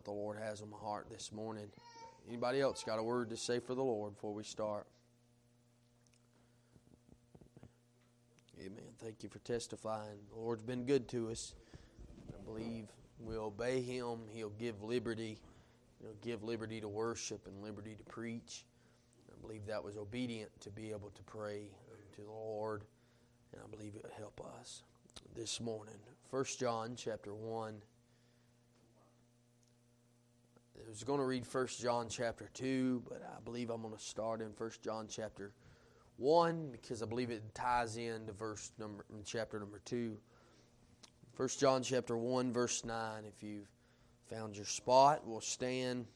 what the Lord has on my heart this morning. Anybody else got a word to say for the Lord before we start? Amen. Thank you for testifying. The Lord's been good to us. I believe we obey Him. He'll give liberty. He'll give liberty to worship and liberty to preach. I believe that was obedient to be able to pray to the Lord, and I believe it will help us this morning. 1 John chapter 1. I was going to read 1 John chapter 2, but I believe I'm going to start in 1 John chapter 1 because I believe it ties in to verse number chapter number 2. 1 John chapter 1 verse 9 if you've found your spot, we'll stand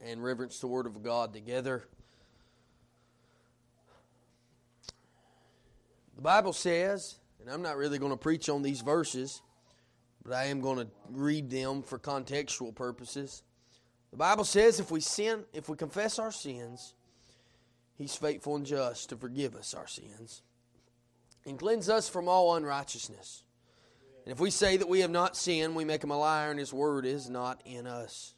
and reverence the word of God together. The Bible says, and I'm not really going to preach on these verses, but I am going to read them for contextual purposes. The Bible says if we sin, if we confess our sins, He's faithful and just to forgive us our sins and cleanse us from all unrighteousness. And if we say that we have not sinned, we make him a liar, and his word is not in us.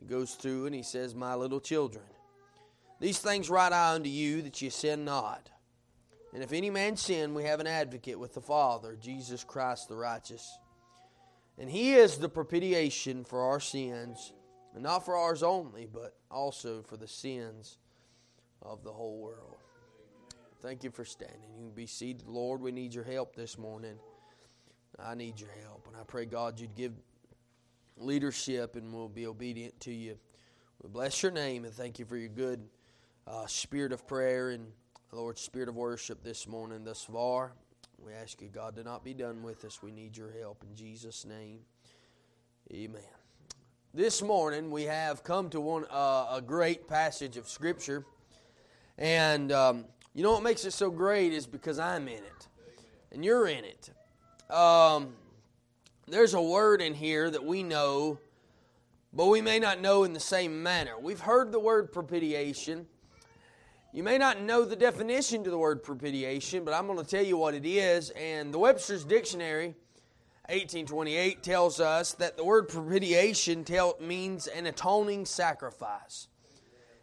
He goes through and he says, My little children, these things write I unto you that ye sin not. And if any man sin, we have an advocate with the Father, Jesus Christ the righteous. And he is the propitiation for our sins, and not for ours only, but also for the sins of the whole world. Thank you for standing. You can be seated. Lord, we need your help this morning. I need your help. And I pray, God, you'd give leadership and we'll be obedient to you. We bless your name and thank you for your good uh, spirit of prayer and, Lord, spirit of worship this morning thus far. We ask you, God, to not be done with us. We need your help in Jesus' name. Amen. This morning we have come to one uh, a great passage of Scripture, and um, you know what makes it so great is because I'm in it, and you're in it. Um, there's a word in here that we know, but we may not know in the same manner. We've heard the word propitiation. You may not know the definition to the word propitiation, but I'm going to tell you what it is. And the Webster's Dictionary, 1828, tells us that the word propitiation tell, means an atoning sacrifice.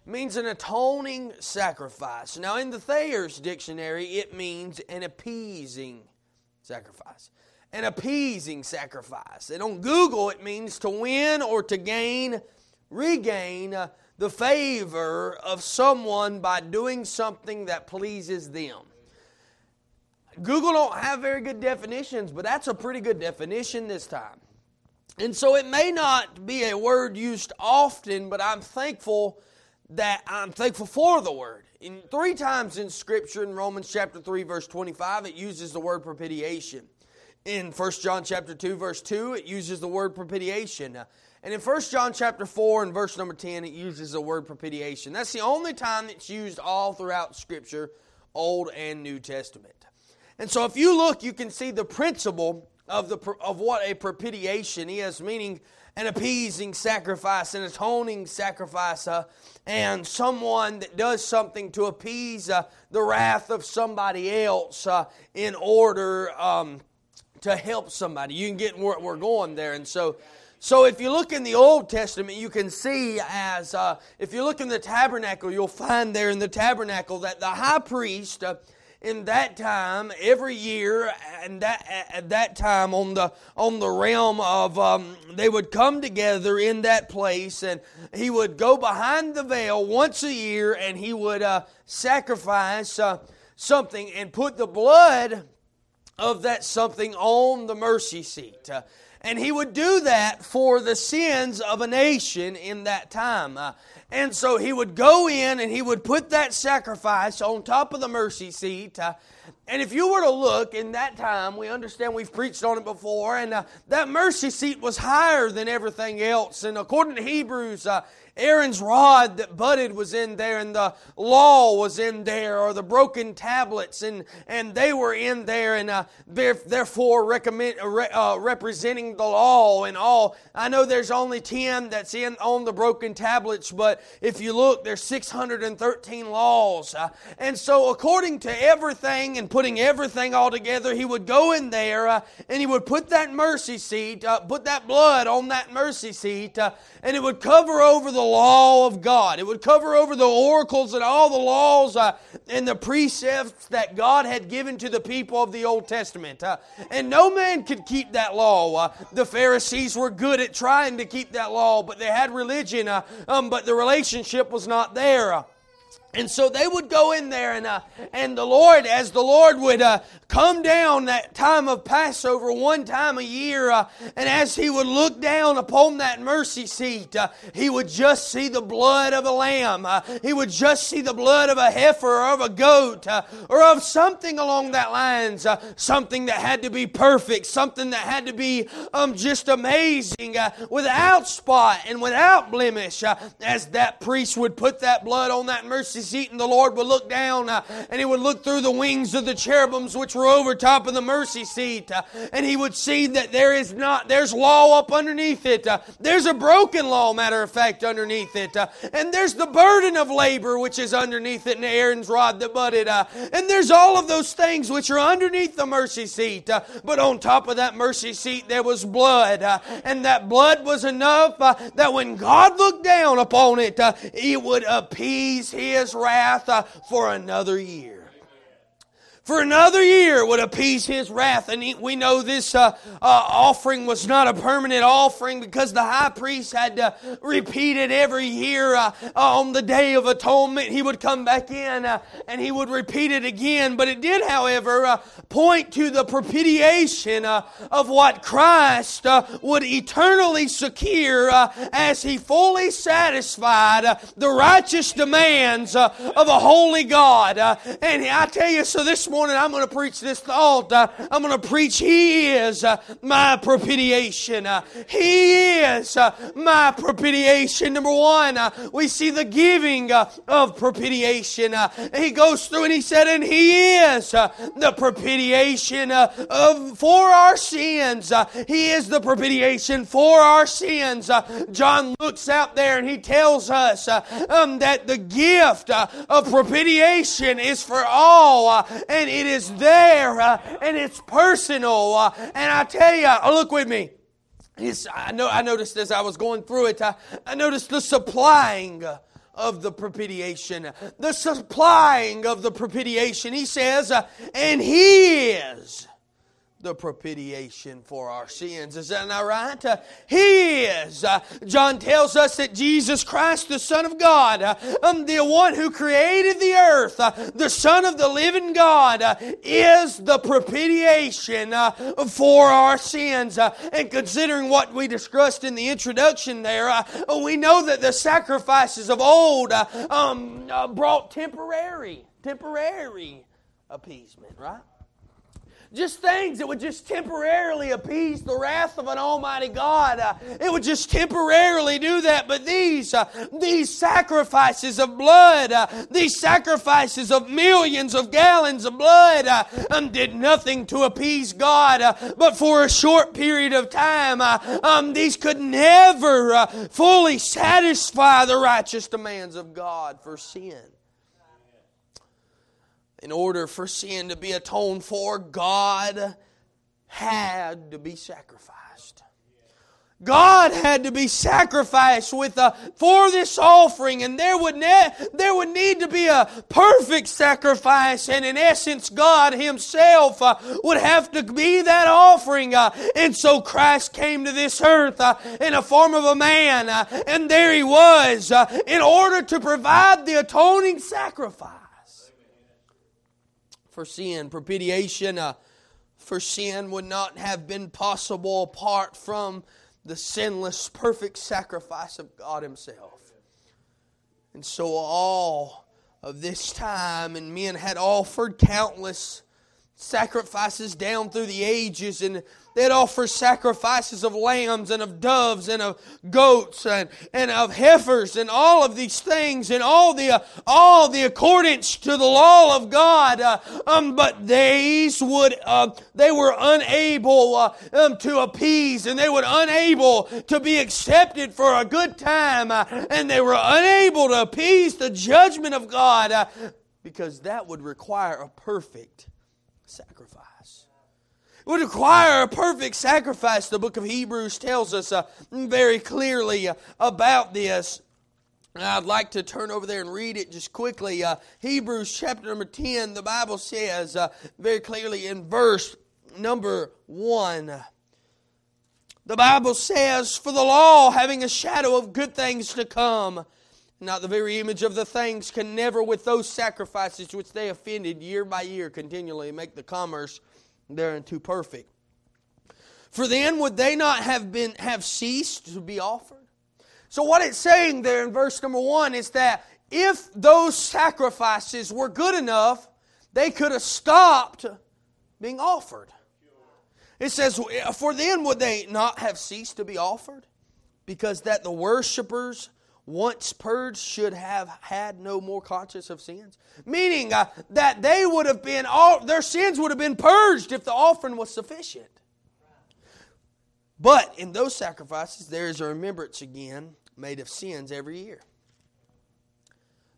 Means an atoning sacrifice. Now, in the Thayer's Dictionary, it means an appeasing sacrifice. An appeasing sacrifice. And on Google, it means to win or to gain, regain uh, the favor of someone by doing something that pleases them. Google don't have very good definitions, but that's a pretty good definition this time. And so it may not be a word used often, but I'm thankful that I'm thankful for the word. In three times in scripture in Romans chapter 3 verse 25 it uses the word propitiation. In 1 John chapter 2 verse 2 it uses the word propitiation. And in 1 John chapter 4 and verse number 10, it uses the word propitiation. That's the only time it's used all throughout Scripture, Old and New Testament. And so if you look, you can see the principle of, the, of what a propitiation is, meaning an appeasing sacrifice, an atoning sacrifice, uh, and someone that does something to appease uh, the wrath of somebody else uh, in order um, to help somebody. You can get where we're going there. And so so if you look in the Old Testament, you can see as, uh, if you look in the tabernacle, you'll find there in the tabernacle that the high priest, uh, in that time, every year, and that at that time on the on the realm of um, they would come together in that place, and he would go behind the veil once a year, and he would uh, sacrifice uh, something and put the blood of that something on the mercy seat. Uh, and he would do that for the sins of a nation in that time. Uh, and so he would go in and he would put that sacrifice on top of the mercy seat. Uh, and if you were to look in that time, we understand we've preached on it before, and uh, that mercy seat was higher than everything else. And according to Hebrews, uh, Aaron's rod that budded was in there, and the law was in there, or the broken tablets, and, and they were in there, and uh, therefore recommend, uh, uh, representing the law and all. I know there's only 10 that's in on the broken tablets, but if you look, there's 613 laws. Uh, and so, according to everything and putting everything all together, he would go in there uh, and he would put that mercy seat, uh, put that blood on that mercy seat, and it would cover over the law of God. It would cover over the oracles and all the laws uh, and the precepts that God had given to the people of the Old Testament. Uh, and no man could keep that law. Uh, the Pharisees were good at trying to keep that law, but they had religion, um, but the relationship was not there. And so they would go in there, and uh, and the Lord, as the Lord would uh, come down that time of Passover one time a year, uh, and as He would look down upon that mercy seat, uh, He would just see the blood of a lamb. Uh, he would just see the blood of a heifer or of a goat uh, or of something along that lines, something that had to be perfect, something that had to be um, just amazing, without spot and without blemish. as that priest would put that blood on that mercy seat, and the Lord would look down uh, and he would look through the wings of the cherubims which were over top of the mercy seat, uh, and he would see that there is not, there's law up underneath it. Uh, there's a broken law, matter of fact, underneath it. Uh, and there's the burden of labor which is underneath it, and Aaron's rod that budded. Uh, and there's all of those things which are underneath the mercy seat. Uh, but on top of that mercy seat, there was blood. and that blood was enough that when God looked down upon it, it would appease his wrath uh, for another year for another year would appease his wrath. And we know this uh, uh, offering was not a permanent offering because the high priest had to repeat it every year uh, on the Day of Atonement. He would come back in uh, and he would repeat it again. But it did, however, uh, point to the propitiation uh, of what Christ would eternally secure as he fully satisfied the righteous demands of a holy God. and I tell you, so this morning I'm going to preach this thought. Uh, I'm going to preach He is uh, my propitiation. Uh, he is uh, my propitiation. Number one, uh, we see the giving uh, of propitiation. he goes through and he said, and He is the propitiation of, for our sins. he is the propitiation for our sins. John looks out there and he tells us um, that the gift of propitiation is for all. and it is there uh, and it's personal. Uh, and I tell you, uh, look with me. It's, I know I noticed as I was going through it, I, I noticed the supplying of the propitiation. The supplying of the propitiation. He says, uh, and He is the propitiation for our sins. Is that not right? Uh, he is. Uh, John tells us that Jesus Christ, the Son of God, uh, um, the one who created the earth, uh, the Son of the living God, uh, is the propitiation uh, for our sins. and considering what we discussed in the introduction there, we know that the sacrifices of old um, brought temporary, temporary appeasement, right? Just things that would just temporarily appease the wrath of an almighty God. Uh, it would just temporarily do that. But these, uh, these sacrifices of blood, uh, these sacrifices of millions of gallons of blood, uh, um, did nothing to appease God. Uh, but for a short period of time, uh, um, these could never fully satisfy the righteous demands of God for sin in order for sin to be atoned for, God had to be sacrificed. God had to be sacrificed with a, for this offering, and there would ne- there would need to be a perfect sacrifice, and in essence, God Himself uh, would have to be that offering. Uh, and so Christ came to this earth uh, in the form of a man, uh, and there He was uh, in order to provide the atoning sacrifice for sin. Propitiation uh, for sin would not have been possible apart from the sinless, perfect sacrifice of God Himself. And so, all of this time, and men had offered countless sacrifices down through the ages, and They'd offer sacrifices of lambs and of doves and of goats and, and of heifers and all of these things and all the, uh, all the accordance to the law of God. Uh, um, but these would, uh, they were unable uh, um, to appease and they were unable to be accepted for a good time uh, and they were unable to appease the judgment of God uh, because that would require a perfect sacrifice. It would require a perfect sacrifice. The book of Hebrews tells us uh, very clearly uh, about this. I'd like to turn over there and read it just quickly. Uh, Hebrews chapter number 10, the Bible says uh, very clearly in verse number 1. The Bible says, For the law, having a shadow of good things to come, not the very image of the things, can never, with those sacrifices which they offended year by year, continually make the commerce thereunto perfect. For then would they not have been have ceased to be offered? So, what it's saying there in verse number one is that if those sacrifices were good enough, they could have stopped being offered. It says, For then would they not have ceased to be offered? Because that the worshippers, once purged, should have had no more conscience of sins. Meaning uh, that they would have been, all, their sins would have been purged if the offering was sufficient. But in those sacrifices, there is a remembrance again made of sins every year.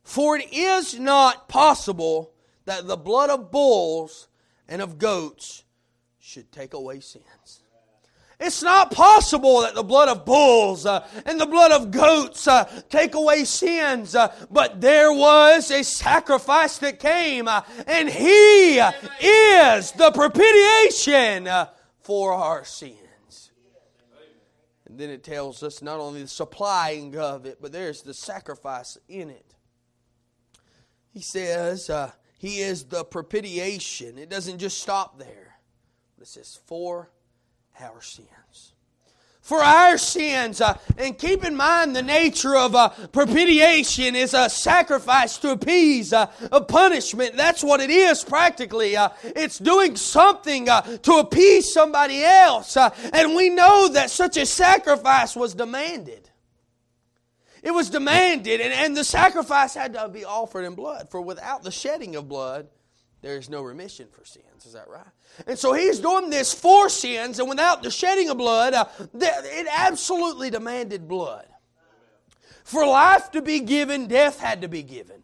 For it is not possible that the blood of bulls and of goats should take away sins. It's not possible that the blood of bulls uh, and the blood of goats uh, take away sins, uh, but there was a sacrifice that came, uh, and He is the propitiation uh, for our sins. And then it tells us not only the supplying of it, but there's the sacrifice in it. He says uh, he is the propitiation. It doesn't just stop there, it says for our sins for our sins. Uh, and keep in mind the nature of uh, propitiation is a sacrifice to appease uh, a punishment. That's what it is practically. Uh, it's doing something uh, to appease somebody else. Uh, and we know that such a sacrifice was demanded. It was demanded, and, and the sacrifice had to be offered in blood. For without the shedding of blood, there is no remission for sins. Is that right? And so he's doing this for sins, and without the shedding of blood, uh, it absolutely demanded blood. For life to be given, death had to be given.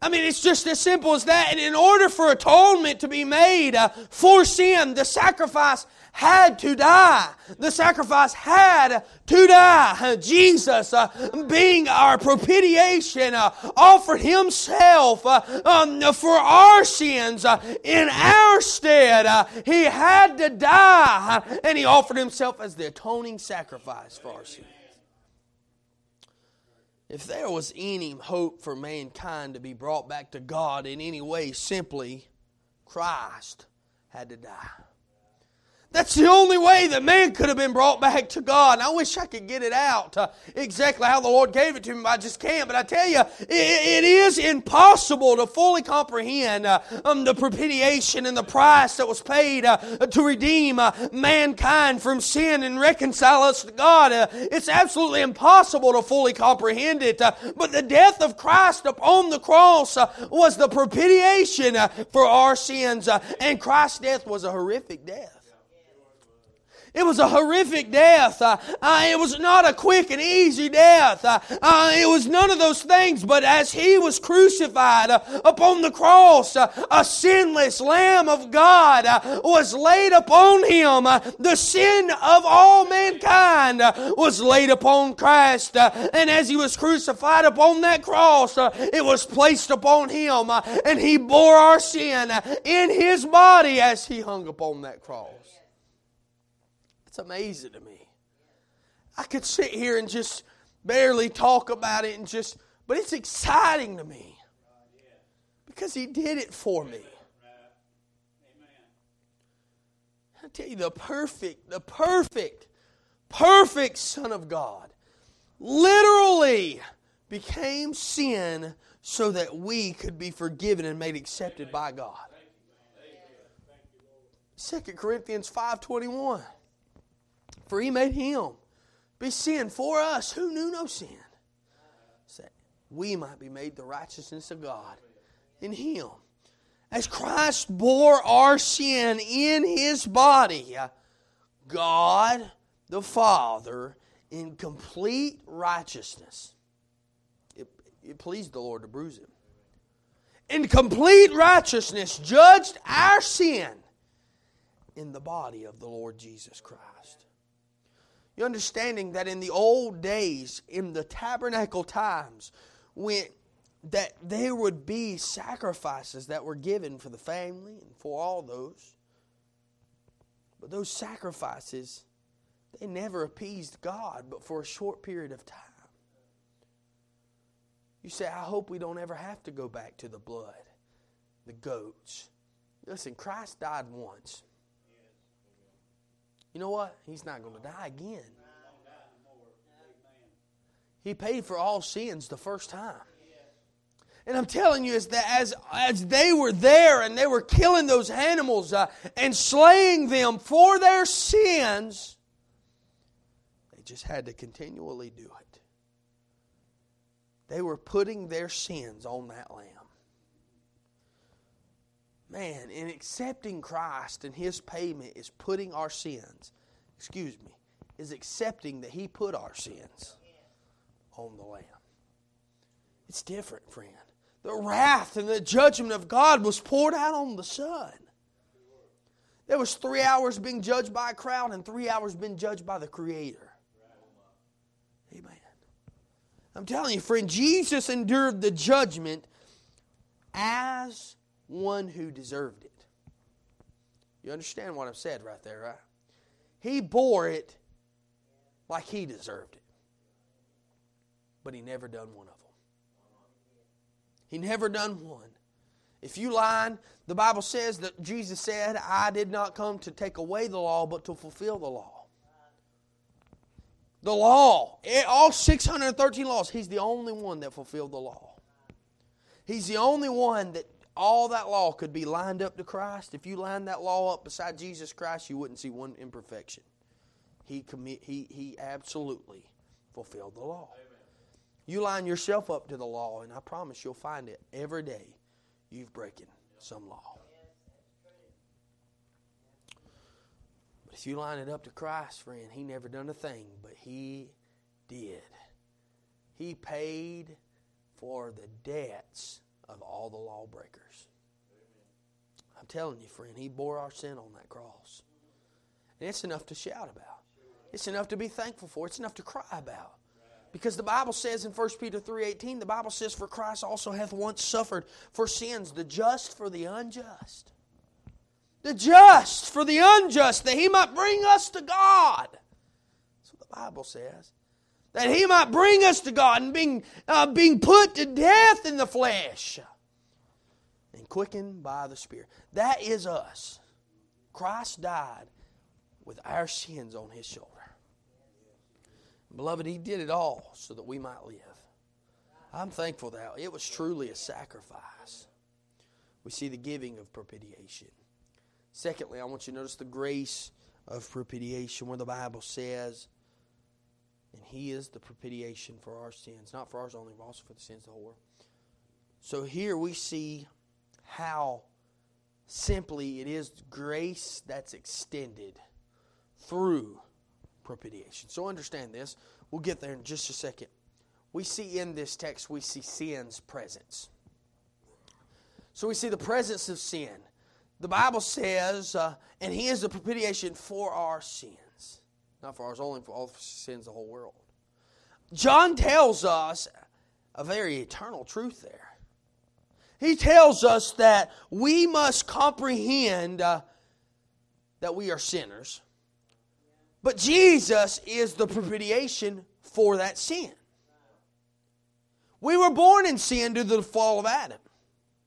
I mean, it's just as simple as that. And in order for atonement to be made uh, for sin, the sacrifice had to die. The sacrifice had to die. Jesus, uh, being our propitiation, uh, offered himself uh, um, for our sins uh, in our stead. Uh, he had to die, and he offered himself as the atoning sacrifice for our sins. If there was any hope for mankind to be brought back to God in any way, simply Christ had to die. That's the only way that man could have been brought back to God. And I wish I could get it out uh, exactly how the Lord gave it to me, I just can't. But I tell you, it, it is impossible to fully comprehend uh, um, the propitiation and the price that was paid uh, to redeem uh, mankind from sin and reconcile us to God. Uh, it's absolutely impossible to fully comprehend it. Uh, but the death of Christ upon the cross was the propitiation for our sins. and Christ's death was a horrific death. It was a horrific death. Uh, uh, it was not a quick and easy death. Uh, uh it was none of those things. But as he was crucified uh, upon the cross, uh, a sinless Lamb of God was laid upon him. the sin of all mankind was laid upon Christ. and as he was crucified upon that cross, it was placed upon him. and he bore our sin in his body as he hung upon that cross. It's amazing to me. I could sit here and just barely talk about it and just, but it's exciting to me because He did it for me. I tell you, the perfect, the perfect, perfect Son of God literally became sin so that we could be forgiven and made accepted by God. 2 Corinthians 5.21 for he made him be sin for us who knew no sin. So we might be made the righteousness of God in him. As Christ bore our sin in his body, God the Father, in complete righteousness, it, it pleased the Lord to bruise him. in complete righteousness, judged our sin in the body of the Lord Jesus Christ. You understanding that in the old days, in the tabernacle times, when that there would be sacrifices that were given for the family and for all those. But those sacrifices, they never appeased God, but for a short period of time. You say, I hope we don't ever have to go back to the blood, the goats. Listen, Christ died once. You know what? He's not going to die again. He paid for all sins the first time. And I'm telling you, is that as, as they were there and they were killing those animals uh, and slaying them for their sins, they just had to continually do it. They were putting their sins on that lamb. Man, in accepting Christ and His payment is putting our sins, excuse me, is accepting that He put our sins on the lamb. It's different, friend the wrath and the judgment of God was poured out on the Son. There was three hours being judged by a crowd and three hours being judged by the Creator. Amen. I'm telling you, friend, Jesus endured the judgment as one who deserved it. You understand what I've said right there, right? He bore it like he deserved it. But he never done one of them. He never done one. If you line, the Bible says that Jesus said, I did not come to take away the law, but to fulfill the law. The law, all 613 laws, He's the only one that fulfilled the law. He's the only one that all that law could be lined up to Christ. If you lined that law up beside Jesus Christ, you wouldn't see one imperfection. He, commit, he, he absolutely fulfilled the law. You line yourself up to the law, and I promise you'll find it every day you've broken some law. But if you line it up to Christ, friend, He never done a thing, but He did. He paid for the debts of all the lawbreakers. I'm telling you, friend, He bore our sin on that cross. And it's enough to shout about. It's enough to be thankful for. It's enough to cry about. Because the Bible says in 1 Peter 3:18, the Bible says, For Christ also hath once suffered for sins, the just for the unjust. The just for the unjust, that he might bring us to God. That's what the Bible says. That he might bring us to God and being, uh, being put to death in the flesh and quickened by the Spirit. That is us. Christ died with our sins on his shoulder. Beloved, He did it all so that we might live. I'm thankful that it was truly a sacrifice. We see the giving of propitiation. Secondly, I want you to notice the grace of propitiation, where the Bible says, and He is the propitiation for our sins, not for ours only, but also for the sins of the whole world. So here we see how simply it is grace that's extended through propitiation. So understand this. We'll get there in just a second. We see in this text, we see sin's presence. So we see the presence of sin. The Bible says, uh, and He is the propitiation for our sins. Not for ours only, for all sins of the whole world. John tells us a very eternal truth there. He tells us that we must comprehend uh, that we are sinners but Jesus is the propitiation for that sin. We were born in sin due to the fall of Adam,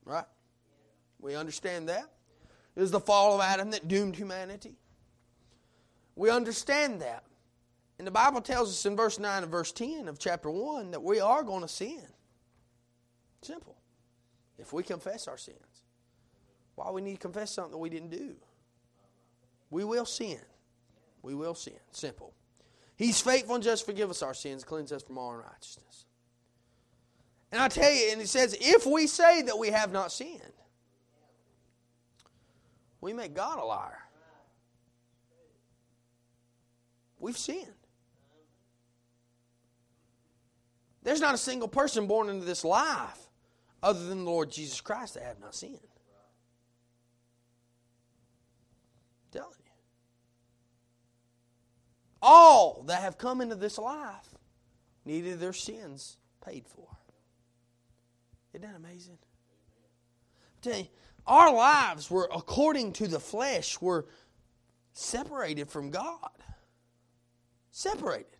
right? We understand that. It was the fall of Adam that doomed humanity. We understand that. And the Bible tells us in verse 9 and verse 10 of chapter 1 that we are going to sin. Simple. If we confess our sins. Why we need to confess something that we didn't do? We will sin we will sin. Simple. He's faithful and just forgive us our sins, cleanse us from all unrighteousness. And I tell you, and it says, if we say that we have not sinned, we make God a liar. We've sinned. There's not a single person born into this life other than the Lord Jesus Christ, that have not sinned. I'm telling you. All that have come into this life needed their sins paid for. Isn't that amazing? I'm telling you, our lives were, according to the flesh, were separated from God. Separated.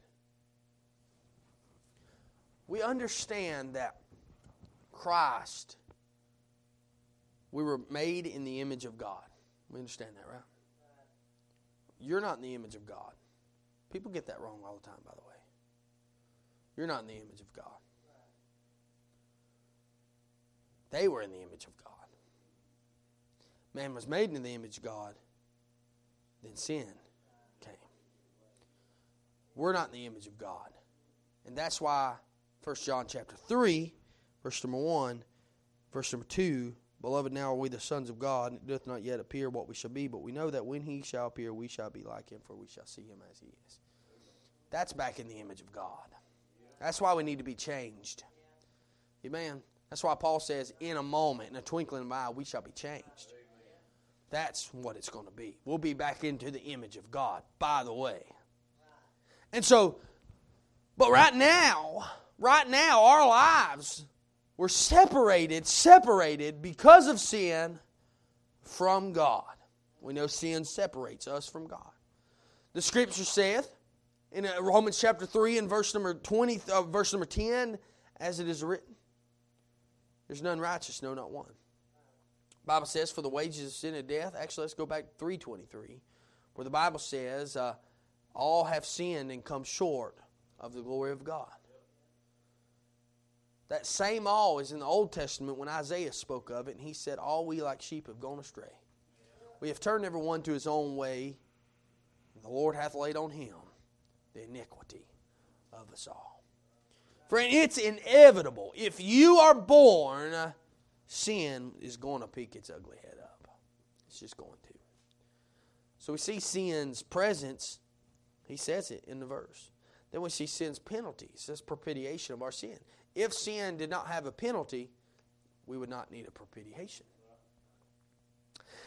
We understand that Christ, we were made in the image of God. We understand that, right? You're not in the image of God. People get that wrong all the time, by the way. You're not in the image of God. They were in the image of God. Man was made in the image of God, then sin. We're not in the image of God. And that's why 1 John chapter 3, verse number 1, verse number 2, Beloved, now are we the sons of God, and it doth not yet appear what we shall be, but we know that when he shall appear, we shall be like him, for we shall see him as he is. That's back in the image of God. That's why we need to be changed. Amen. That's why Paul says, in a moment, in a twinkling of an eye, we shall be changed. That's what it's going to be. We'll be back into the image of God, by the way. And so, but right now, right now, our lives were separated, separated because of sin from God. We know sin separates us from God. The scripture saith in uh, Romans chapter 3 and verse number 20, uh, verse number 10, as it is written, there's none righteous, no, not one. Bible says, for the wages of sin is death. Actually, let's go back to 323, where the Bible says, uh, all have sinned and come short of the glory of God. That same all is in the Old Testament when Isaiah spoke of it, and he said, All we like sheep have gone astray. We have turned every one to his own way, and the Lord hath laid on him the iniquity of us all. Friend, it's inevitable. If you are born, uh, sin is going to peek its ugly head up. It's just going to. So we see sin's presence. He says it in the verse. Then we see sin's penalties. That's propitiation of our sin. If sin did not have a penalty, we would not need a propitiation.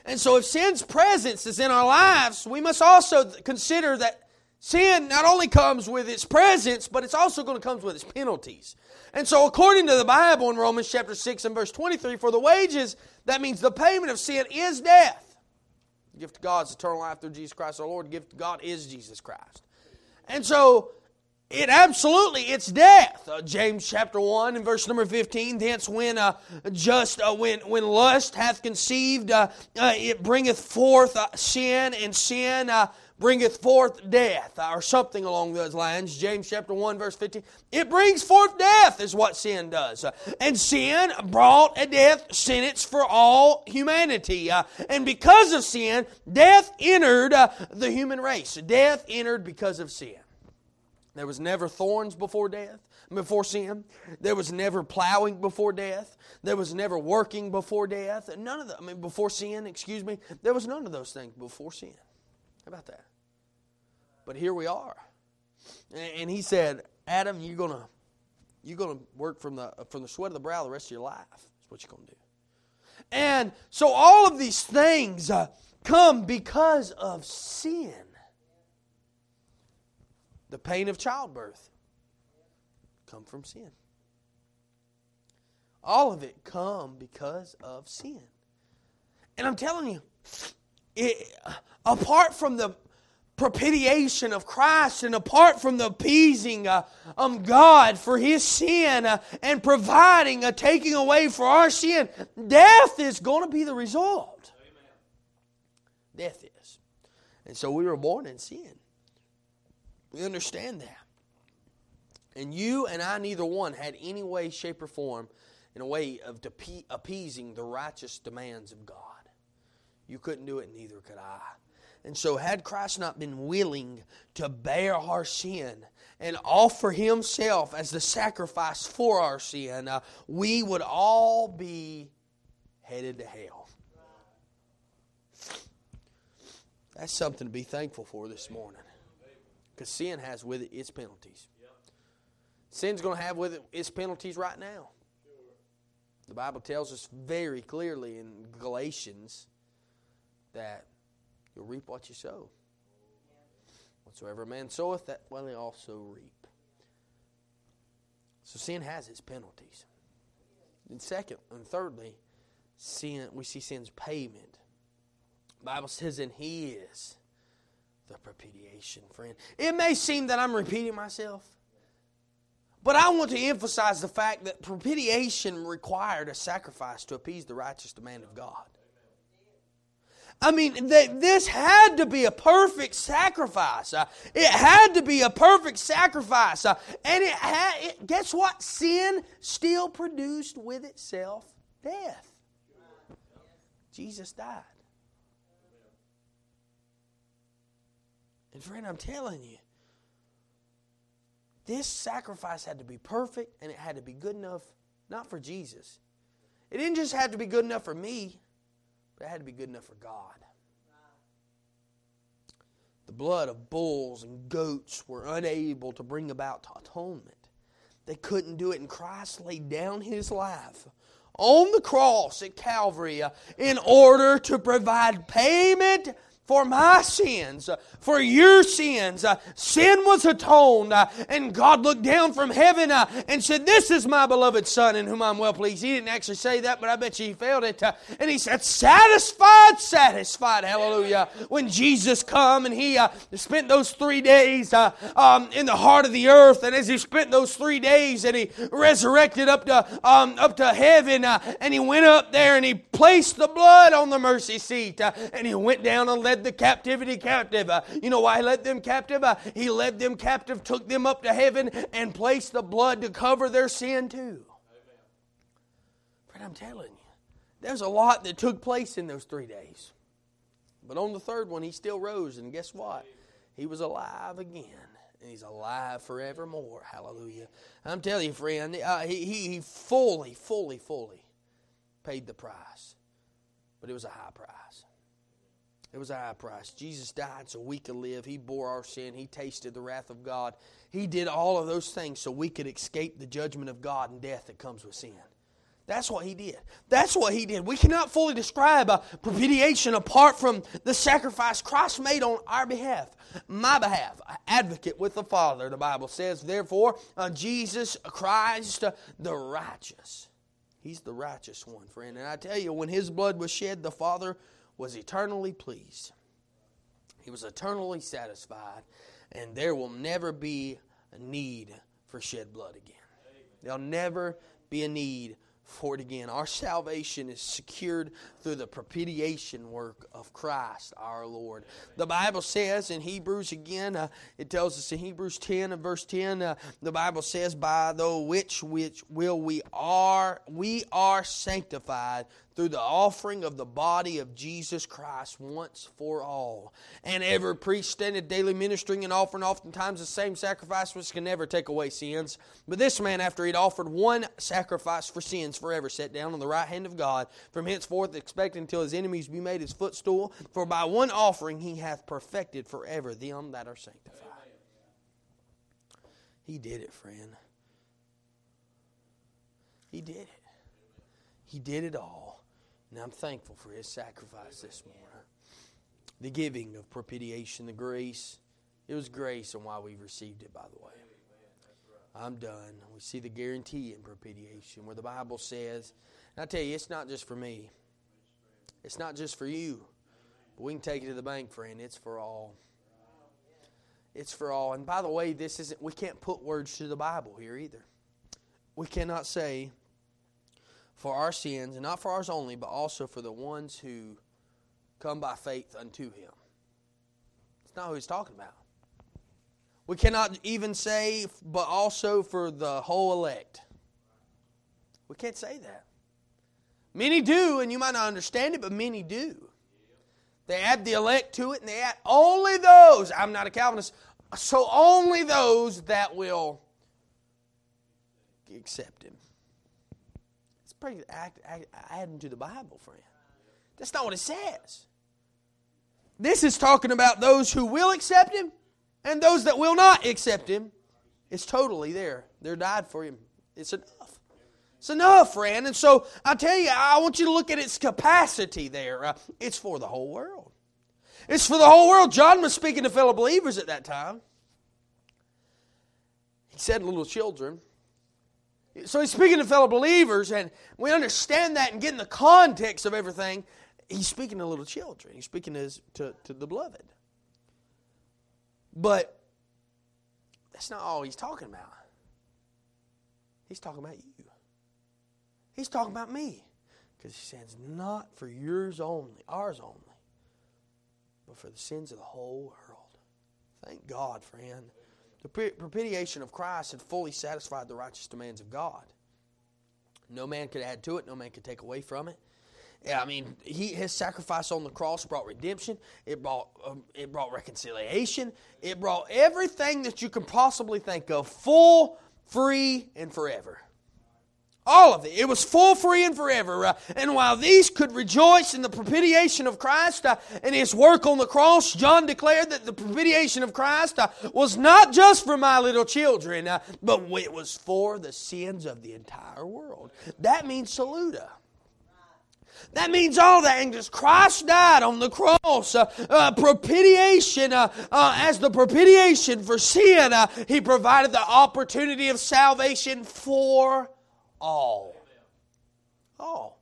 And so, if sin's presence is in our lives, we must also consider that Sin not only comes with its presence, but it's also going to come with its penalties. And so, according to the Bible in Romans chapter 6 and verse 23, for the wages, that means the payment of sin is death. Gift of God is eternal life through Jesus Christ our Lord. The gift of God is Jesus Christ. And so, it absolutely it's death. Uh, James chapter one and verse number fifteen. Thence when uh, just uh, when when lust hath conceived, uh, uh, it bringeth forth uh, sin, and sin bringeth forth death, or something along those lines. James chapter 1, verse 15. It brings forth death, is what sin does. And sin brought a death sentence for all humanity. Uh, and because of sin, death entered uh, the human race. Death entered because of sin. There was never thorns before death, before sin. There was never plowing before death. There was never working before death. None of the, I mean, before sin, excuse me. There was none of those things before sin. How about that? But here we are. And he said, Adam, you're gonna you're gonna work from the from the sweat of the brow the rest of your life. That's what you're gonna do. And so all of these things uh, come because of sin. The pain of childbirth come from sin. All of it come because of sin. And I'm telling you, it, apart from the propitiation of Christ and apart from the appeasing uh, of God for his sin uh, and providing a taking away for our sin, death is going to be the result. Amen. Death is. And so we were born in sin. We understand that. And you and I, neither one, had any way, shape, or form in a way of appeasing the righteous demands of God. You couldn't do it, neither could I. And so, had Christ not been willing to bear our sin and offer himself as the sacrifice for our sin, uh, we would all be headed to hell. That's something to be thankful for this morning. Because sin has with it its penalties. Sin's going to have with it its penalties right now. The Bible tells us very clearly in Galatians that you'll reap what you sow. Whatsoever a man soweth, that will he also reap. So sin has its penalties. And second and thirdly, sin we see sin's payment. The Bible says, and he is the propitiation, friend. It may seem that I'm repeating myself, but I want to emphasize the fact that propitiation required a sacrifice to appease the righteous demand of God. I mean, this had to be a perfect sacrifice. Uh, it had to be a perfect sacrifice. Uh, and it had, it, guess what? Sin still produced with itself death. Jesus died. And friend, I'm telling you, this sacrifice had to be perfect and it had to be good enough, not for Jesus. It didn't just have to be good enough for me, but it had to be good enough for God. The blood of bulls and goats were unable to bring about atonement. They couldn't do it, and Christ laid down his life on the cross at Calvary in order to provide payment for my sins, uh, for your sins. Uh, sin was atoned, uh, and God looked down from heaven and said, This is my beloved Son in whom I'm well pleased. He didn't actually say that, but I bet you he felt it. And he said, Satisfied, satisfied. Hallelujah. When Jesus come and he spent those three days um, in the heart of the earth, and as he spent those three days and he resurrected up to, um, up to heaven, and he went up there and he placed the blood on the mercy seat, and he went down and led led the captivity captive. Uh, you know why he led them captive? Uh, he led them captive, took them up to heaven, and placed the blood to cover their sin too. Friend, I'm telling you, there's a lot that took place in those three days. But on the third one, he still rose, and guess what? He was alive again and he's alive forevermore. Hallelujah. I'm telling you, friend, uh, he, he fully, fully, fully paid the price. But it was a high price. It was a high price. Jesus died so we could live. He bore our sin. He tasted the wrath of God. He did all of those things so we could escape the judgment of God and death that comes with sin. That's what he did. That's what he did. We cannot fully describe a propitiation apart from the sacrifice Christ made on our behalf, my behalf, advocate with the Father, the Bible says. Therefore, uh, Jesus Christ, uh, the righteous. He's the righteous one, friend. And I tell you, when his blood was shed, the Father was eternally pleased. He was eternally satisfied, and there will never be a need for shed blood again. There'll never be a need for it again. Our salvation is secured through the propitiation work of Christ our Lord. The Bible says in Hebrews again, uh, it tells us in Hebrews 10 and verse 10, uh, the Bible says, By the which which will we are we are sanctified through the offering of the body of Jesus Christ once for all. And every priest standeth daily ministering and offering oftentimes the same sacrifice which can never take away sins. But this man, after he'd offered one sacrifice for sins forever, sat down on the right hand of God, from henceforth expecting until his enemies be made his footstool. For by one offering he hath perfected forever them that are sanctified. He did it, friend. He did it. He did it all. And I'm thankful for his sacrifice this morning. The giving of propitiation, the grace. It was grace and why we received it, by the way. I'm done. We see the guarantee in propitiation where the Bible says, and I tell you, it's not just for me, it's not just for you. But we can take it to the bank, friend. It's for all. It's for all. And by the way, this isn't we can't put words to the Bible here either. We cannot say for our sins, and not for ours only, but also for the ones who come by faith unto him. It's not who he's talking about. We cannot even say, but also for the whole elect. We can't say that. Many do, and you might not understand it, but many do. They add the elect to it, and they add only those. I'm not a Calvinist, so only those that will accept him pretty act, act, adding to the Bible, friend. That's not what it says. This is talking about those who will accept Him and those that will not accept Him. It's totally there. They're died for Him. It's enough. It's enough, friend. And so I tell you, I want you to look at its capacity there. Uh, it's for the whole world. It's for the whole world. John was speaking to fellow believers at that time. He said little children. So he's speaking to fellow believers, and we understand that and get in the context of everything. He's speaking to little children. He's speaking to, to, to the beloved. But that's not all he's talking about. He's talking about you. He's talking about me. Because he says, not for yours only, ours only, but for the sins of the whole world. Thank God, friend. The propitiation of Christ had fully satisfied the righteous demands of God. No man could add to it, no man could take away from it. I mean, he, his sacrifice on the cross brought redemption. It brought um, it brought reconciliation. It brought everything that you can possibly think of, full, free, and forever. All of it. It was full, free, and forever. Uh, and while these could rejoice in the propitiation of Christ uh, and His work on the cross, John declared that the propitiation of Christ uh, was not just for my little children, uh, but it was for the sins of the entire world. That means saluda. That means all the just Christ died on the cross. Uh, uh, propitiation, uh, uh as the propitiation for sin, uh, He provided the opportunity of salvation for all. All.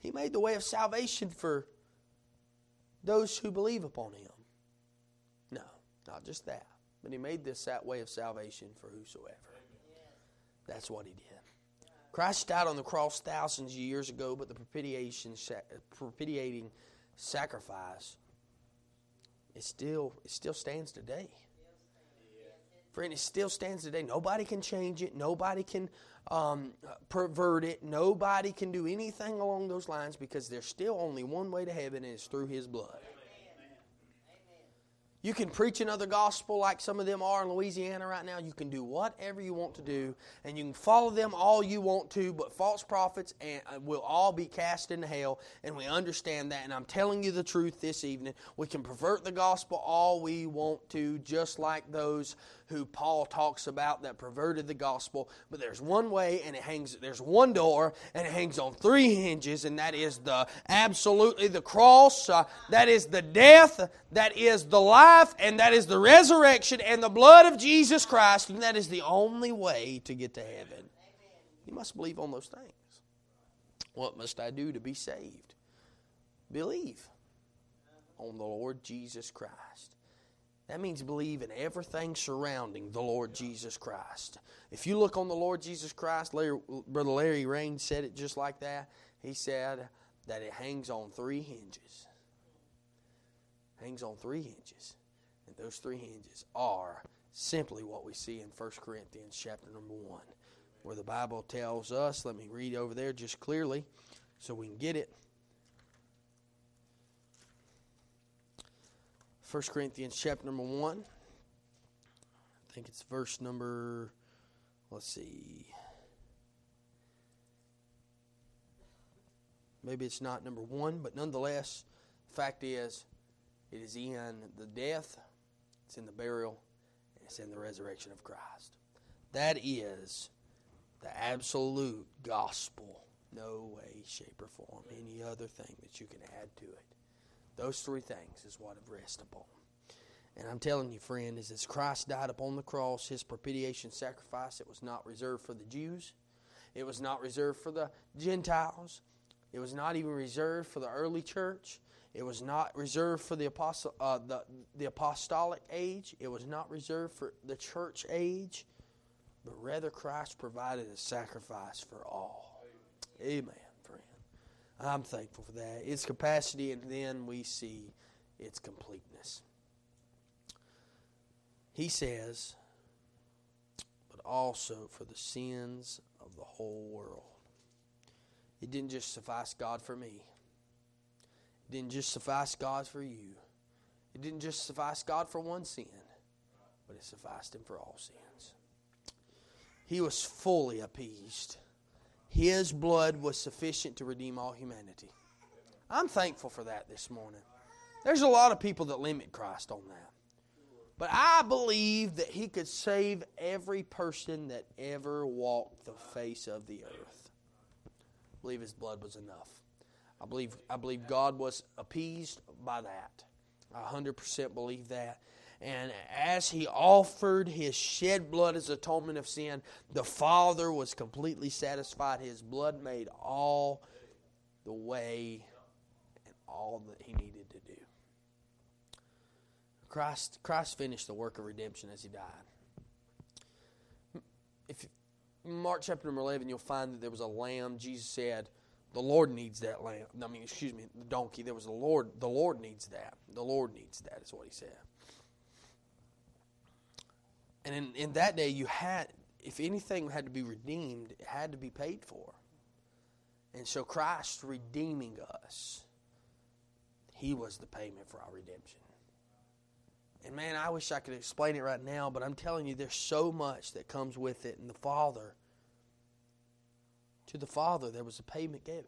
He made the way of salvation for those who believe upon him. No, not just that. But he made this that way of salvation for whosoever. That's what he did. Christ died on the cross thousands of years ago, but the propitiation, propitiating sacrifice, it still, it still stands today. Friend, it still stands today. Nobody can change it. Nobody can um, pervert it. Nobody can do anything along those lines because there's still only one way to heaven, and it's through His blood. You can preach another gospel like some of them are in Louisiana right now. You can do whatever you want to do, and you can follow them all you want to, but false prophets and uh, will all be cast into hell, and we understand that. And I'm telling you the truth this evening. We can pervert the gospel all we want to, just like those who Paul talks about that perverted the gospel. But there's one way, and it hangs. There's one door, and it hangs on three hinges, and that is the absolutely the cross. Uh, that is the death. That is the life, and that is the resurrection, and the blood of Jesus Christ, and that is the only way to get to heaven. You must believe on those things. What must I do to be saved? Believe on the Lord Jesus Christ. That means believe in everything surrounding the Lord Jesus Christ. If you look on the Lord Jesus Christ, Larry, Brother Larry Rain said it just like that. He said that it hangs on three hinges. Hangs on three hinges. And those three hinges are simply what we see in 1 Corinthians chapter number 1, where the Bible tells us, let me read over there just clearly so we can get it. 1 Corinthians chapter number 1. I think it's verse number, let's see. Maybe it's not number 1, but nonetheless, the fact is, it is in the death, it's in the burial, and it's in the resurrection of Christ. That is the absolute gospel. No way, shape, or form, any other thing that you can add to it. Those three things is what it rests upon. And I'm telling you, friend, is as Christ died upon the cross, his propitiation sacrifice, it was not reserved for the Jews. It was not reserved for the Gentiles. It was not even reserved for the early church. It was not reserved for the, apostle, uh, the, the apostolic age. It was not reserved for the church age. But rather, Christ provided a sacrifice for all. Amen. I'm thankful for that. Its capacity, and then we see its completeness. He says, but also for the sins of the whole world. It didn't just suffice God for me. It didn't just suffice God for you. It didn't just suffice God for one sin, but it sufficed Him for all sins. He was fully appeased his blood was sufficient to redeem all humanity. I'm thankful for that this morning. There's a lot of people that limit Christ on that. But I believe that he could save every person that ever walked the face of the earth. I believe his blood was enough. I believe I believe God was appeased by that. I 100% believe that. And as he offered his shed blood as atonement of sin, the Father was completely satisfied. His blood made all the way and all that he needed to do. Christ, Christ finished the work of redemption as he died. If Mark chapter number 11, you'll find that there was a lamb. Jesus said, the Lord needs that lamb. I mean, excuse me, the donkey. There was the Lord. The Lord needs that. The Lord needs that, is what he said. And in, in that day, you had, if anything had to be redeemed, it had to be paid for. And so Christ redeeming us, He was the payment for our redemption. And man, I wish I could explain it right now, but I'm telling you, there's so much that comes with it. And the Father, to the Father, there was a payment given.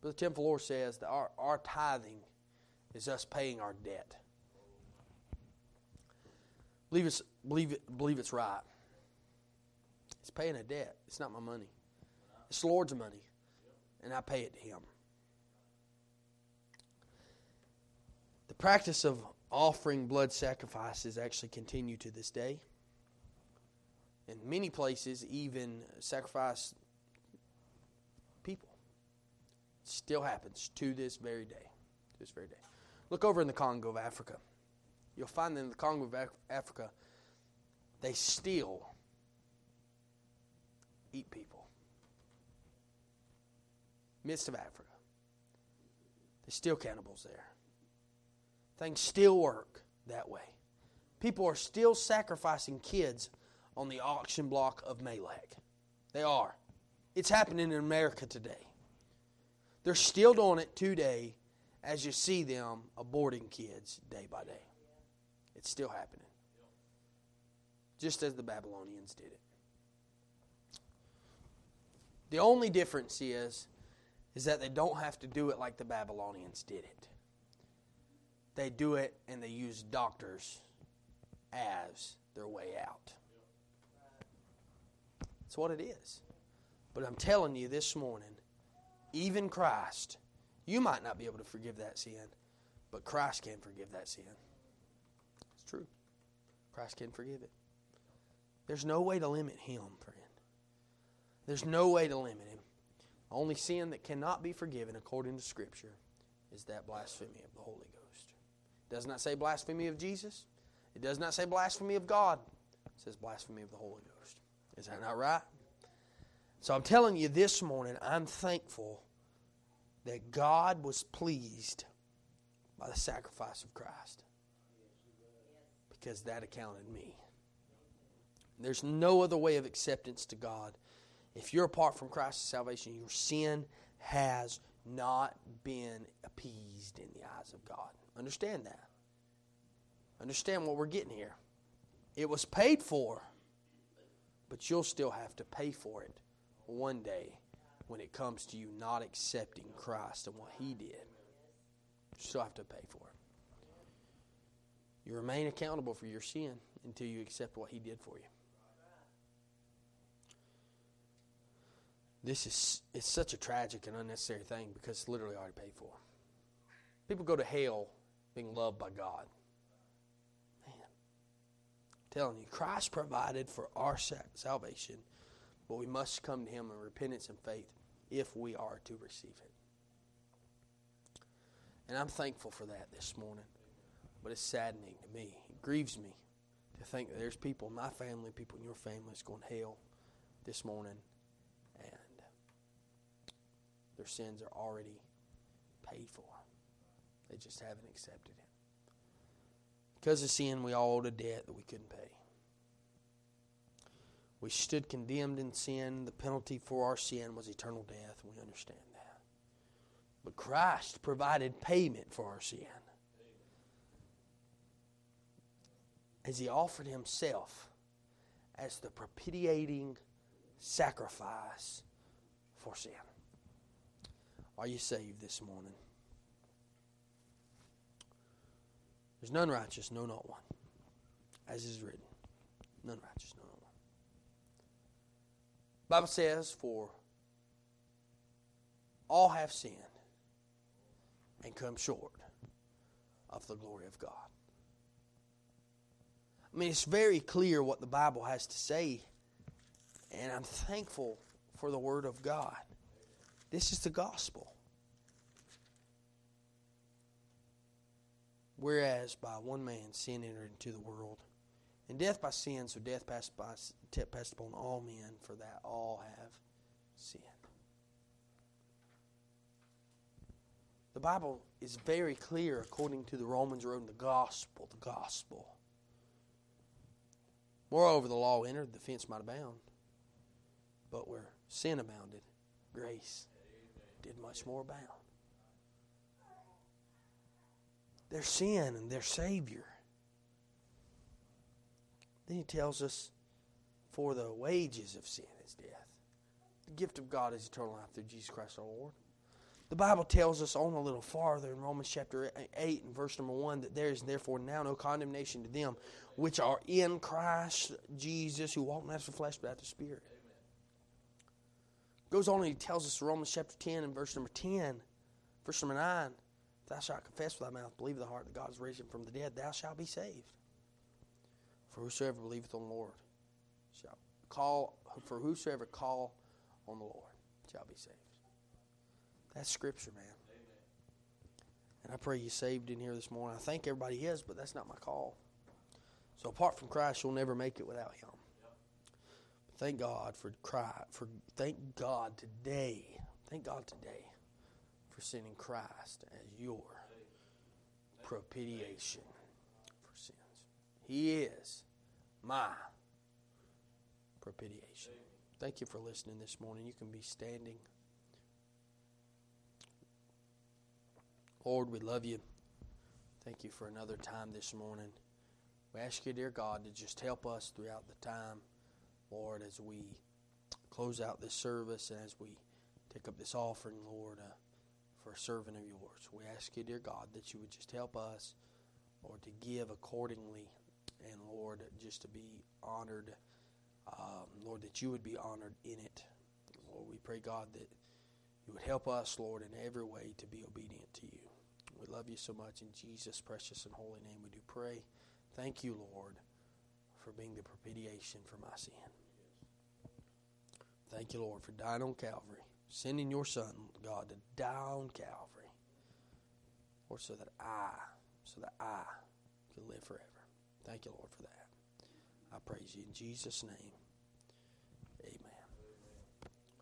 But the temple Lord says that our, our tithing is us paying our debt. Believe it's, believe, it, believe it's right. It's paying a debt. It's not my money. It's the Lord's money. And I pay it to Him. The practice of offering blood sacrifices actually continue to this day. In many places, even sacrifice people. Still happens to this very day. To this very day. Look over in the Congo of Africa. You'll find in the Congo of Africa, they still eat people. Midst of Africa. There's still cannibals there. Things still work that way. People are still sacrificing kids on the auction block of Molech. They are. It's happening in America today. They're still doing it today as you see them aborting kids day by day. It's still happening. Just as the Babylonians did it. The only difference is is that they don't have to do it like the Babylonians did it. They do it and they use doctors as their way out. That's what it is. But I'm telling you this morning, even Christ you might not be able to forgive that sin, but Christ can forgive that sin. It's true. Christ can forgive it. There's no way to limit Him, friend. There's no way to limit Him. Only sin that cannot be forgiven according to Scripture is that blasphemy of the Holy Ghost. It does not say blasphemy of Jesus. It does not say blasphemy of God. It says blasphemy of the Holy Ghost. Is that not right? So I'm telling you this morning, I'm thankful that God was pleased by the sacrifice of Christ because that accounted me. There's no other way of acceptance to God. If you're apart from Christ's salvation, your sin has not been appeased in the eyes of God. Understand that. Understand what we're getting here. It was paid for, but you'll still have to pay for it one day when it comes to you not accepting Christ and what He did. You still have to pay for it. You remain accountable for your sin until you accept what He did for you. This is it's such a tragic and unnecessary thing because it's literally already paid for. People go to hell being loved by God. Man, I'm telling you, Christ provided for our salvation, but we must come to Him in repentance and faith if we are to receive it. And I'm thankful for that this morning. But it's saddening to me. It grieves me to think that there's people in my family, people in your family that's going to hell this morning and their sins are already paid for. They just haven't accepted it. Because of sin, we all owed a debt that we couldn't pay. We stood condemned in sin. The penalty for our sin was eternal death, we understand that. But Christ provided payment for our sin. As He offered Himself as the propitiating sacrifice for sin. Are you saved this morning? There's none righteous, no, not one. As is written, none righteous, no. Bible says, for all have sinned and come short of the glory of God. I mean, it's very clear what the Bible has to say, and I'm thankful for the Word of God. This is the gospel. Whereas by one man sin entered into the world, and death by sin, so death passed, by, passed upon all men, for that all have sinned. The Bible is very clear according to the Romans road, the gospel, the gospel. Moreover, the law entered, the fence might abound. But where sin abounded, grace did much more abound. Their sin and their Savior. Then he tells us, for the wages of sin is death. The gift of God is eternal life through Jesus Christ our Lord. The Bible tells us on a little farther in Romans chapter 8 and verse number 1 that there is therefore now no condemnation to them which are in Christ Jesus, who walk not after the flesh but after the Spirit. Goes on and he tells us in Romans chapter 10 and verse number 10, verse number 9, Thou shalt confess with thy mouth, believe in the heart that God is raised him from the dead, thou shalt be saved. For whosoever believeth on the Lord shall call, for whosoever call on the Lord shall be saved. That's scripture, man. And I pray you saved in here this morning. I think everybody is, but that's not my call. So apart from Christ, you'll never make it without Him. Thank God for Christ. For thank God today. Thank God today for sending Christ as your propitiation. He is my propitiation. Thank you for listening this morning. You can be standing. Lord, we love you. Thank you for another time this morning. We ask you, dear God, to just help us throughout the time, Lord, as we close out this service and as we take up this offering, Lord, uh, for a servant of yours. We ask you, dear God, that you would just help us, Lord, to give accordingly, and Lord, just to be honored. Um, Lord, that you would be honored in it. Lord, we pray, God, that you would help us, Lord, in every way to be obedient to you. We love you so much. In Jesus' precious and holy name, we do pray. Thank you, Lord, for being the propitiation for my sin. Thank you, Lord, for dying on Calvary, sending your Son, God, to die on Calvary, or so that I, so that I can live forever. Thank you, Lord, for that. I praise you in Jesus' name.